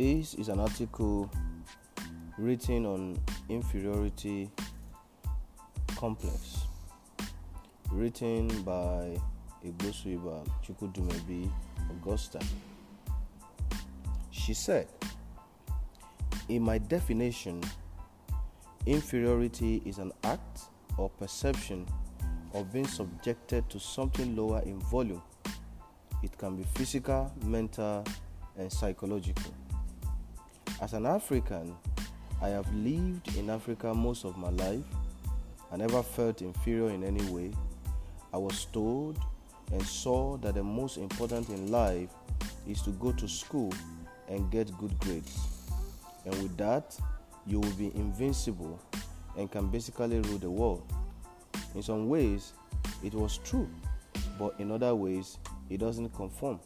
This is an article written on inferiority complex, written by Igbosuiba Chukwudumebi Augusta. She said, In my definition, inferiority is an act or perception of being subjected to something lower in volume. It can be physical, mental, and psychological. As an African, I have lived in Africa most of my life. I never felt inferior in any way. I was told and saw that the most important in life is to go to school and get good grades. And with that, you will be invincible and can basically rule the world. In some ways, it was true, but in other ways, it doesn't conform.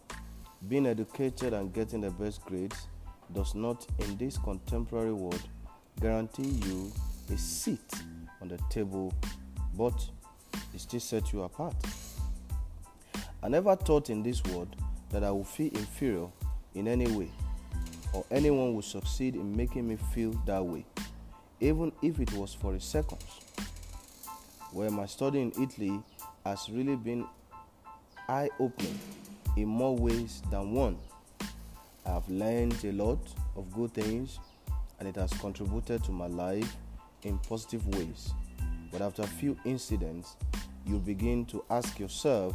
Being educated and getting the best grades does not, in this contemporary world, guarantee you a seat on the table, but it still sets you apart. I never thought in this world that I would feel inferior in any way, or anyone would succeed in making me feel that way, even if it was for a second. Where my study in Italy has really been eye opening in more ways than one. I have learned a lot of good things and it has contributed to my life in positive ways. But after a few incidents, you begin to ask yourself,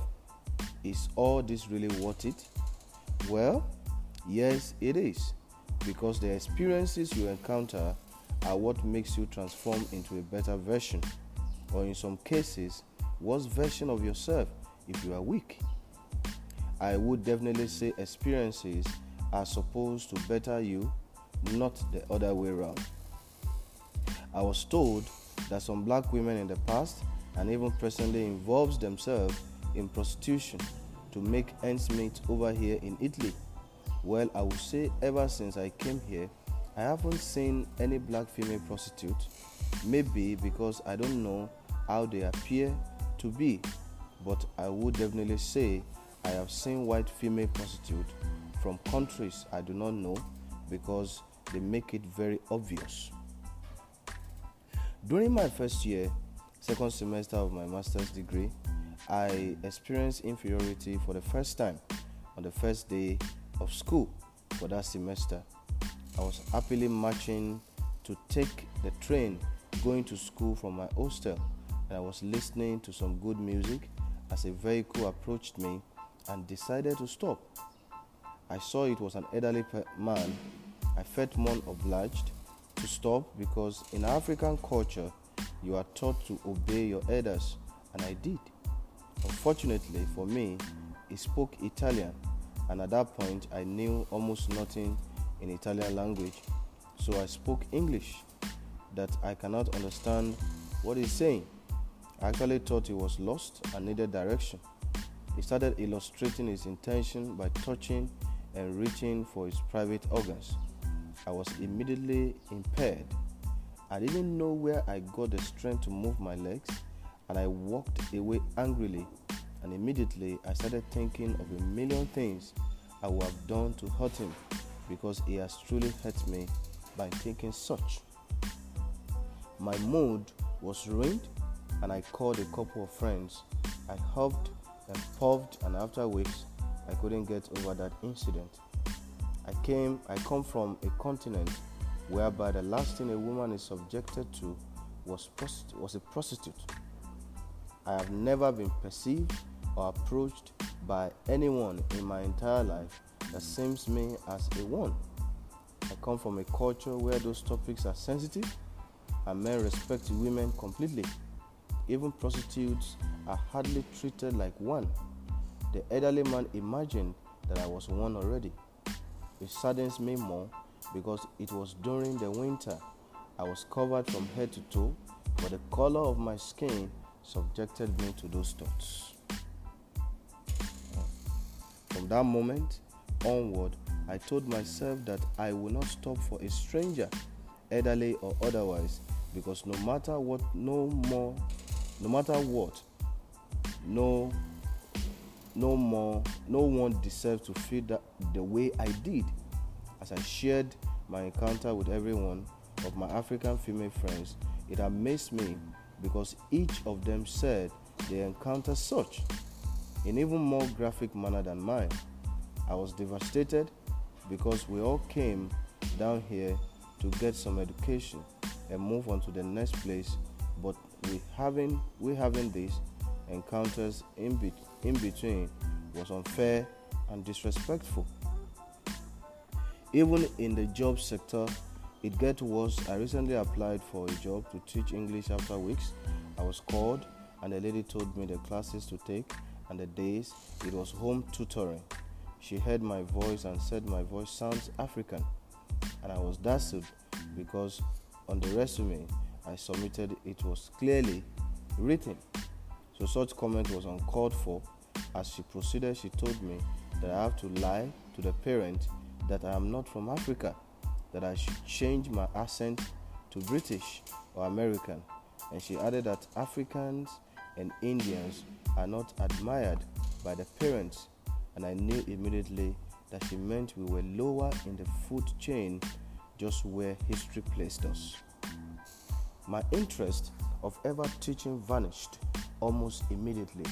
is all this really worth it? Well, yes, it is, because the experiences you encounter are what makes you transform into a better version, or in some cases, worse version of yourself if you are weak. I would definitely say experiences are supposed to better you, not the other way around. I was told that some black women in the past and even presently involves themselves in prostitution to make ends meet over here in Italy. Well, I would say ever since I came here, I haven't seen any black female prostitute. Maybe because I don't know how they appear to be, but I would definitely say I have seen white female prostitutes from countries I do not know because they make it very obvious. During my first year, second semester of my master's degree, I experienced inferiority for the first time on the first day of school for that semester. I was happily marching to take the train going to school from my hostel and I was listening to some good music as a vehicle approached me and decided to stop. I saw it was an elderly man. I felt more obliged to stop because in African culture, you are taught to obey your elders, and I did. Unfortunately for me, he spoke Italian, and at that point, I knew almost nothing in Italian language, so I spoke English that I cannot understand what he's saying. I actually thought he was lost and needed direction. He started illustrating his intention by touching and reaching for his private organs. I was immediately impaired. I didn't know where I got the strength to move my legs, and I walked away angrily. And immediately I started thinking of a million things I would have done to hurt him because he has truly hurt me by thinking such. My mood was ruined, and I called a couple of friends. I huffed and puffed, and after weeks, I couldn't get over that incident. I came, I come from a continent whereby the last thing a woman is subjected to was, was a prostitute. I have never been perceived or approached by anyone in my entire life that seems me as a one. I come from a culture where those topics are sensitive and men respect women completely. Even prostitutes are hardly treated like one. The elderly man imagined that I was one already. It saddens me more because it was during the winter. I was covered from head to toe, but the color of my skin subjected me to those thoughts. From that moment onward, I told myself that I will not stop for a stranger, elderly or otherwise, because no matter what, no more, no matter what, no, no more, no one deserves to feel that the way I did. As I shared my encounter with everyone of my African female friends, it amazed me because each of them said they encountered such in even more graphic manner than mine. I was devastated because we all came down here to get some education and move on to the next place, but we having we having these encounters in, be, in between was unfair and disrespectful. Even in the job sector, it gets worse. I recently applied for a job to teach English after weeks. I was called and the lady told me the classes to take and the days it was home tutoring. She heard my voice and said my voice sounds African. And I was dazzled because on the resume I submitted it was clearly written. So such comment was uncalled for. As she proceeded, she told me that I have to lie to the parent that I am not from Africa, that I should change my accent to British or American. And she added that Africans and Indians are not admired by the parents, and I knew immediately that she meant we were lower in the food chain, just where history placed us. My interest of ever teaching vanished almost immediately.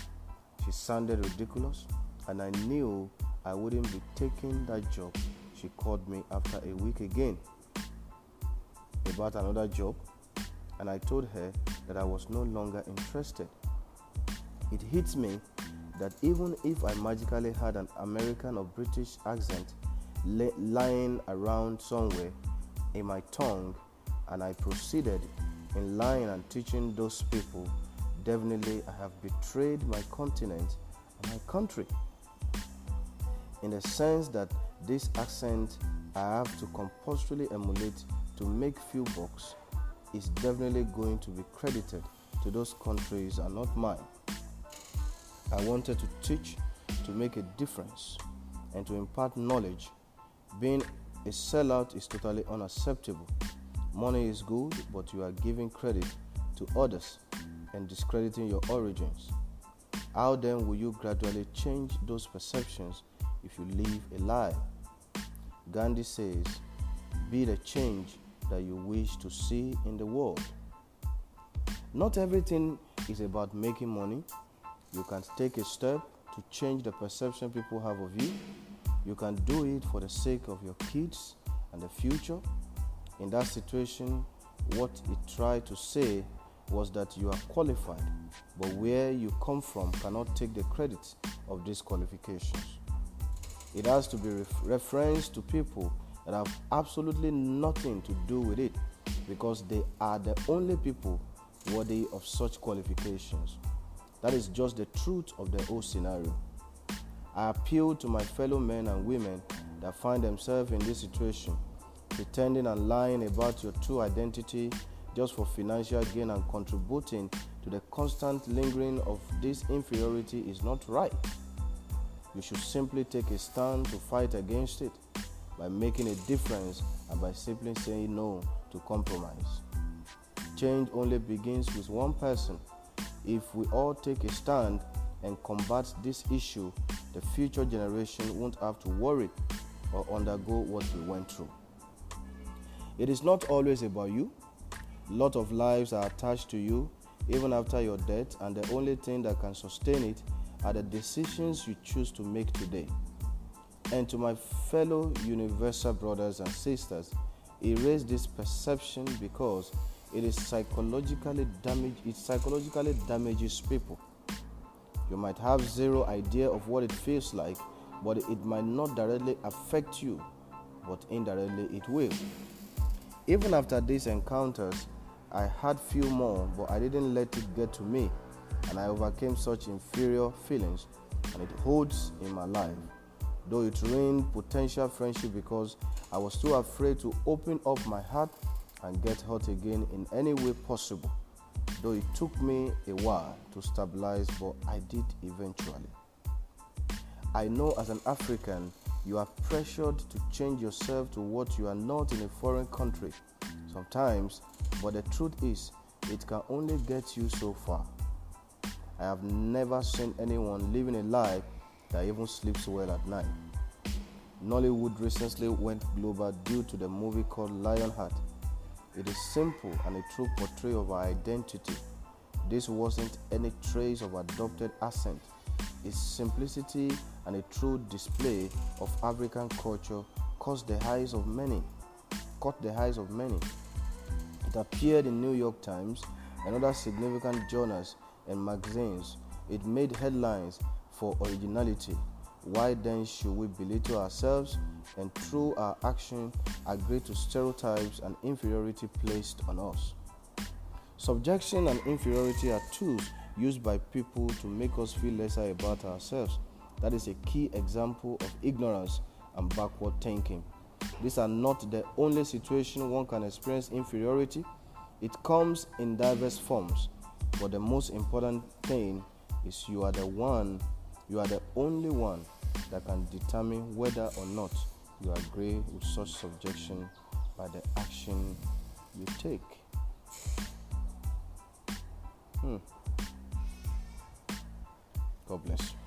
She sounded ridiculous, and I knew I wouldn't be taking that job. She called me after a week again about another job, and I told her that I was no longer interested. It hits me that even if I magically had an American or British accent lying around somewhere in my tongue and I proceeded in lying and teaching those people, definitely I have betrayed my continent and my country. In the sense that this accent I have to compulsorily emulate to make few bucks is definitely going to be credited to those countries and not mine. I wanted to teach to make a difference and to impart knowledge. Being a sellout is totally unacceptable. Money is good, but you are giving credit to others and discrediting your origins. How then will you gradually change those perceptions if you live a lie? Gandhi says, Be the change that you wish to see in the world. Not everything is about making money, you can take a step to change the perception people have of you. You can do it for the sake of your kids and the future. In that situation, what it tried to say was that you are qualified, but where you come from cannot take the credit of these qualifications. It has to be ref- referenced to people that have absolutely nothing to do with it because they are the only people worthy of such qualifications. That is just the truth of the whole scenario. I appeal to my fellow men and women that find themselves in this situation, pretending and lying about your true identity just for financial gain and contributing to the constant lingering of this inferiority is not right. You should simply take a stand to fight against it by making a difference and by simply saying no to compromise. Change only begins with one person if we all take a stand and combat this issue, the future generation won't have to worry or undergo what we went through. It is not always about you. A lot of lives are attached to you even after your death, and the only thing that can sustain it are the decisions you choose to make today. And to my fellow universal brothers and sisters, erase this perception because it is psychologically damage it psychologically damages people you might have zero idea of what it feels like but it might not directly affect you but indirectly it will even after these encounters i had few more but i didn't let it get to me and i overcame such inferior feelings and it holds in my life though it ruined potential friendship because i was too afraid to open up my heart and get hurt again in any way possible, though it took me a while to stabilize, but I did eventually. I know as an African, you are pressured to change yourself to what you are not in a foreign country sometimes, but the truth is, it can only get you so far. I have never seen anyone living a life that even sleeps well at night. Nollywood recently went global due to the movie called Lionheart. It is simple and a true portrayal of our identity. This wasn't any trace of adopted accent. Its simplicity and a true display of African culture caught the eyes of many. Caught the eyes of many. It appeared in New York Times and other significant journals and magazines. It made headlines for originality. Why then should we belittle ourselves and through our action agree to stereotypes and inferiority placed on us? Subjection and inferiority are tools used by people to make us feel lesser about ourselves. That is a key example of ignorance and backward thinking. These are not the only situation one can experience inferiority. It comes in diverse forms, but the most important thing is you are the one, you are the only one that can determine whether or not you agree with such subjection by the action you take. Hmm. God bless.